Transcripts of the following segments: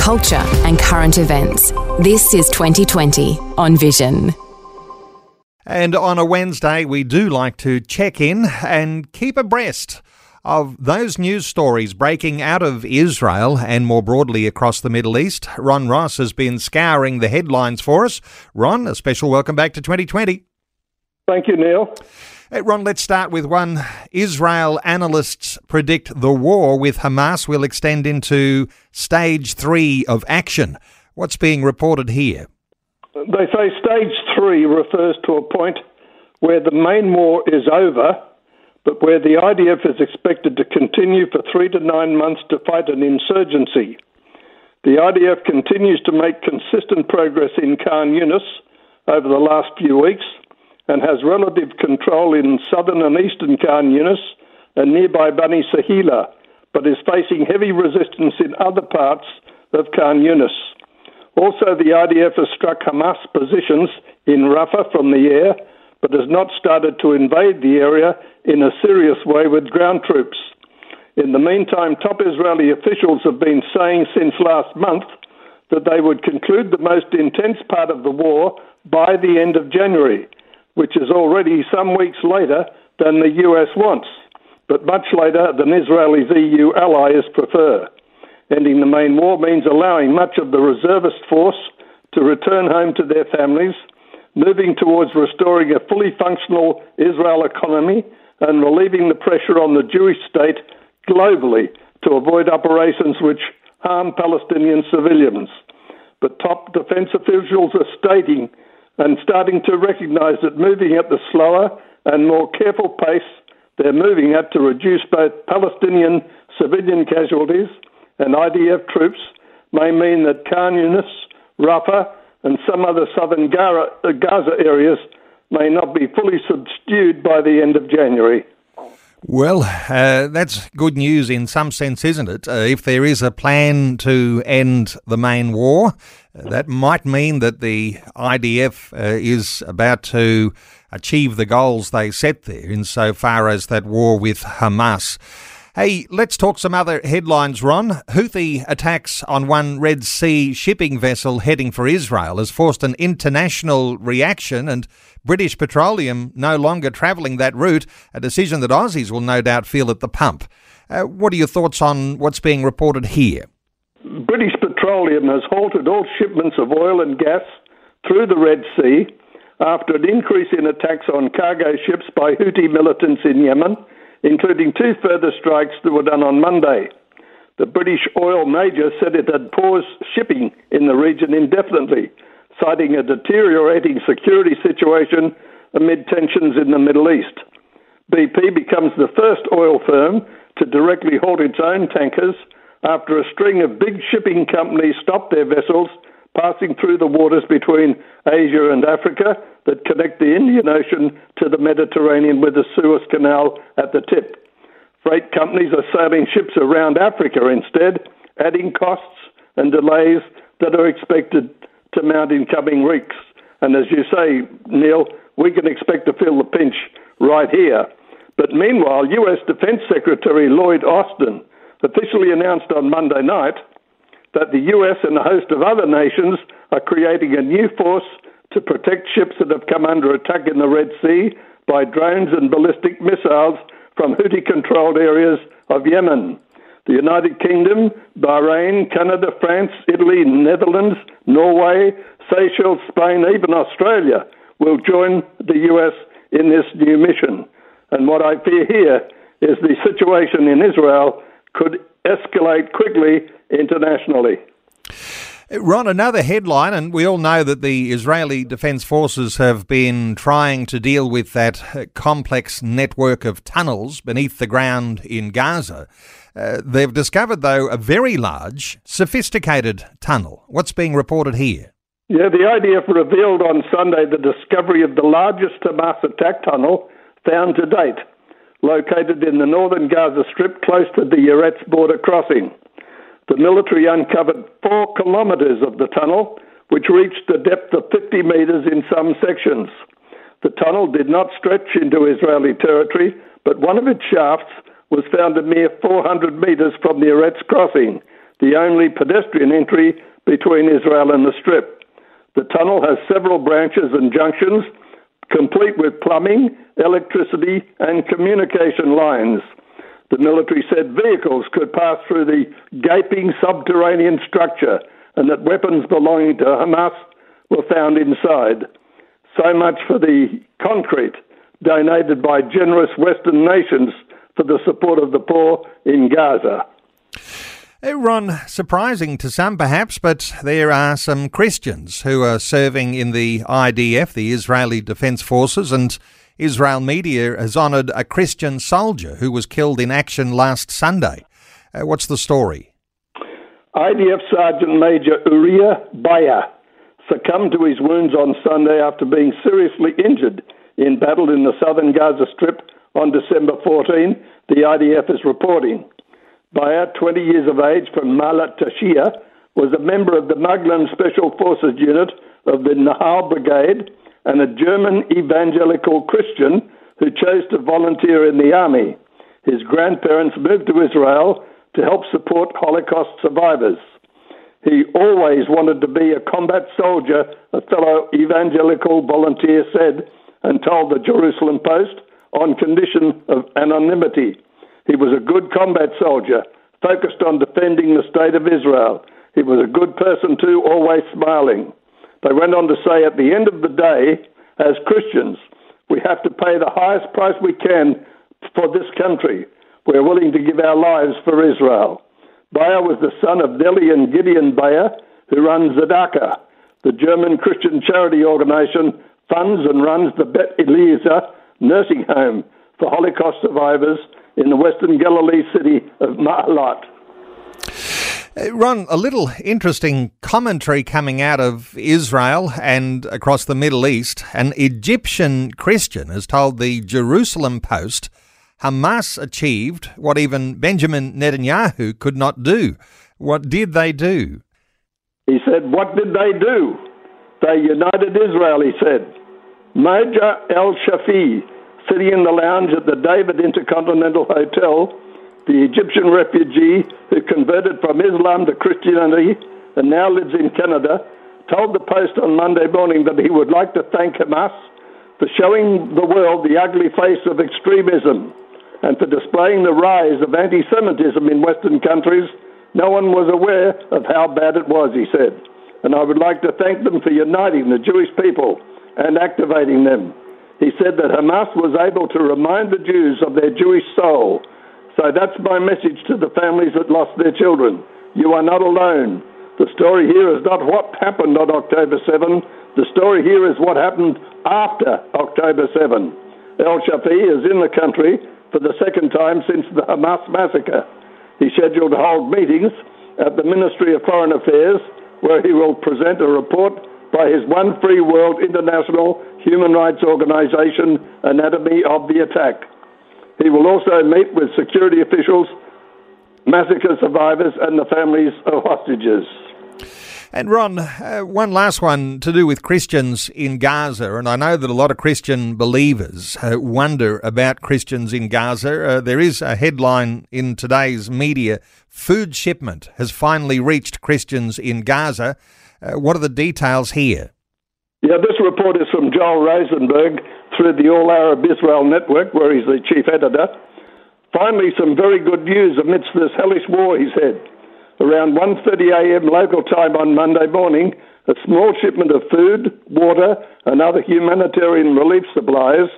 culture, and current events. This is 2020 on Vision. And on a Wednesday, we do like to check in and keep abreast of those news stories breaking out of Israel and more broadly across the Middle East. Ron Ross has been scouring the headlines for us. Ron, a special welcome back to 2020. Thank you, Neil. Hey, Ron, let's start with one. Israel analysts predict the war with Hamas will extend into stage three of action. What's being reported here? They say stage three refers to a point where the main war is over, but where the IDF is expected to continue for three to nine months to fight an insurgency. The IDF continues to make consistent progress in Khan Yunis over the last few weeks and has relative control in southern and eastern Khan Yunis and nearby Bani Suheila, but is facing heavy resistance in other parts of Khan Yunis. Also, the IDF has struck Hamas positions in Rafah from the air, but has not started to invade the area in a serious way with ground troops. In the meantime, top Israeli officials have been saying since last month that they would conclude the most intense part of the war by the end of January, which is already some weeks later than the US wants, but much later than Israel's EU allies prefer. Ending the main war means allowing much of the reservist force to return home to their families, moving towards restoring a fully functional Israel economy, and relieving the pressure on the Jewish state globally to avoid operations which harm Palestinian civilians. But top defense officials are stating and starting to recognize that moving at the slower and more careful pace they're moving at to reduce both Palestinian civilian casualties and IDF troops may mean that Khan Yunis, Rafah, and some other southern Gaza areas may not be fully subdued by the end of January. Well, uh, that's good news in some sense, isn't it? Uh, if there is a plan to end the main war, uh, that might mean that the IDF uh, is about to achieve the goals they set there insofar as that war with Hamas. Hey, let's talk some other headlines, Ron. Houthi attacks on one Red Sea shipping vessel heading for Israel has forced an international reaction, and British Petroleum no longer travelling that route, a decision that Aussies will no doubt feel at the pump. Uh, what are your thoughts on what's being reported here? British Petroleum has halted all shipments of oil and gas through the Red Sea after an increase in attacks on cargo ships by Houthi militants in Yemen including two further strikes that were done on Monday. The British oil major said it had paused shipping in the region indefinitely, citing a deteriorating security situation amid tensions in the Middle East. BP becomes the first oil firm to directly halt its own tankers after a string of big shipping companies stopped their vessels passing through the waters between Asia and Africa that connect the Indian Ocean to the Mediterranean with the Suez Canal at the tip. Freight companies are sailing ships around Africa instead, adding costs and delays that are expected to mount in coming weeks. And as you say, Neil, we can expect to feel the pinch right here. But meanwhile, US Defense Secretary Lloyd Austin officially announced on Monday night that the US and a host of other nations are creating a new force to protect ships that have come under attack in the Red Sea by drones and ballistic missiles from Houthi controlled areas of Yemen. The United Kingdom, Bahrain, Canada, France, Italy, Netherlands, Norway, Seychelles, Spain, even Australia will join the US in this new mission. And what I fear here is the situation in Israel could escalate quickly internationally. Ron, another headline, and we all know that the Israeli Defense Forces have been trying to deal with that complex network of tunnels beneath the ground in Gaza. Uh, they've discovered, though, a very large, sophisticated tunnel. What's being reported here? Yeah, the IDF revealed on Sunday the discovery of the largest Hamas attack tunnel found to date, located in the northern Gaza Strip close to the Erez border crossing. The military uncovered four kilometres of the tunnel, which reached a depth of 50 metres in some sections. The tunnel did not stretch into Israeli territory, but one of its shafts was found a mere 400 metres from the Erez crossing, the only pedestrian entry between Israel and the Strip. The tunnel has several branches and junctions, complete with plumbing, electricity, and communication lines. The military said vehicles could pass through the gaping subterranean structure and that weapons belonging to Hamas were found inside. So much for the concrete donated by generous Western nations for the support of the poor in Gaza. Hey, Ron, surprising to some perhaps, but there are some Christians who are serving in the IDF, the Israeli Defence Forces, and Israel media has honoured a Christian soldier who was killed in action last Sunday. Uh, what's the story? IDF Sergeant Major Uriah Bayer succumbed to his wounds on Sunday after being seriously injured in battle in the southern Gaza Strip on December 14, the IDF is reporting. Bayer, 20 years of age from Maalot Tarshiha, was a member of the Maglan Special Forces Unit of the Nahal Brigade and a German evangelical Christian who chose to volunteer in the army. His grandparents moved to Israel to help support Holocaust survivors. He always wanted to be a combat soldier, a fellow evangelical volunteer said, and told the Jerusalem Post on condition of anonymity. He was a good combat soldier, focused on defending the state of Israel. He was a good person too, always smiling. They went on to say at the end of the day, as Christians, we have to pay the highest price we can for this country. We're willing to give our lives for Israel. Bayer was the son of Nelly and Gideon Bayer, who runs Tzedakah, the German Christian charity organization, funds and runs the Bet Eliezer nursing home for Holocaust survivors in the western Galilee city of Maalot. Uh, Ron, a little interesting commentary coming out of Israel and across the Middle East. An Egyptian Christian has told the Jerusalem Post Hamas achieved what even Benjamin Netanyahu could not do. What did they do? He said, What did they do? They united Israel, he said. Majed El Shafie, sitting in the lounge at the David Intercontinental Hotel, the Egyptian refugee who converted from Islam to Christianity and now lives in Canada, told the Post on Monday morning that he would like to thank Hamas for showing the world the ugly face of extremism and for displaying the rise of anti Semitism in Western countries. No one was aware of how bad it was, he said. And I would like to thank them for uniting the Jewish people and activating them. He said that Hamas was able to remind the Jews of their Jewish soul so that's my message to the families that lost their children. You are not alone. The story here is not what happened on October 7. The story here is what happened after October 7. El Shafie is in the country for the second time since the Hamas massacre. He's scheduled to hold meetings at the Ministry of Foreign Affairs where he will present a report by his One Free World International Human Rights Organization Anatomy of the Attack. He will also meet with security officials, massacre survivors, and the families of hostages. And Ron, uh, one last one to do with Christians in Gaza. And I know that a lot of Christian believers uh, wonder about Christians in Gaza. Uh, there is a headline in today's media food shipment has finally reached Christians in Gaza. Uh, what are the details here? Yeah, this report is from Joel Rosenberg, through the All Arab Israel Network, where he's the chief editor. Finally, some very good news amidst this hellish war, he said. Around 1.30 a.m. local time on Monday morning, a small shipment of food, water, and other humanitarian relief supplies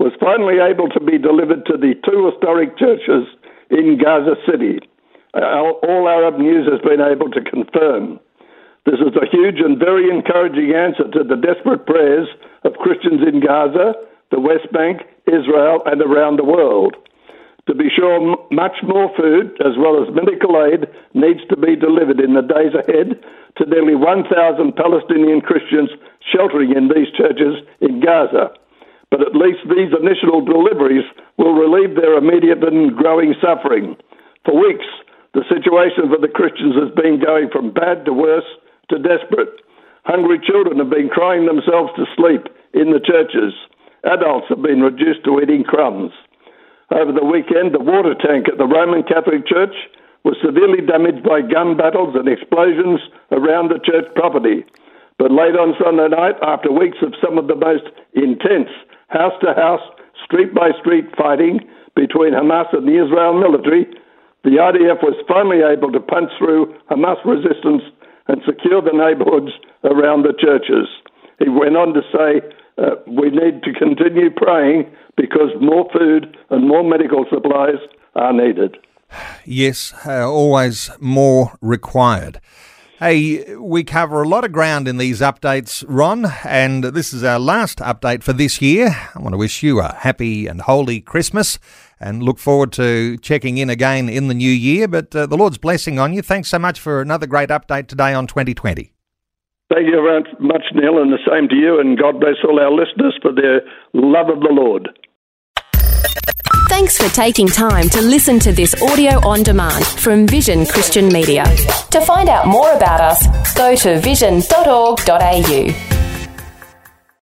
was finally able to be delivered to the two historic churches in Gaza City. All Arab News has been able to confirm. This is a huge and very encouraging answer to the desperate prayers of Christians in Gaza, the West Bank, Israel, and around the world. To be sure, much more food, as well as medical aid, needs to be delivered in the days ahead to nearly 1,000 Palestinian Christians sheltering in these churches in Gaza. But at least these initial deliveries will relieve their immediate and growing suffering. For weeks, the situation for the Christians has been going from bad to worse to desperate. Hungry children have been crying themselves to sleep in the churches. Adults have been reduced to eating crumbs. Over the weekend, the water tank at the Roman Catholic Church was severely damaged by gun battles and explosions around the church property. But late on Sunday night, after weeks of some of the most intense house to house, street by street fighting between Hamas and the Israel military, the IDF was finally able to punch through Hamas resistance and secure the neighbourhoods around the churches. He went on to say, uh, we need to continue praying because more food and more medical supplies are needed. Yes, uh, always more required. Hey, we cover a lot of ground in these updates, Ron, and this is our last update for this year. I want to wish you a happy and holy Christmas and look forward to checking in again in the new year. But uh, the Lord's blessing on you. Thanks so much for another great update today on 2020. Thank you very much, Neil, and the same to you, and God bless all our listeners for their love of the Lord. Thanks for taking time to listen to this audio on demand from Vision Christian Media. To find out more about us, go to vision.org.au.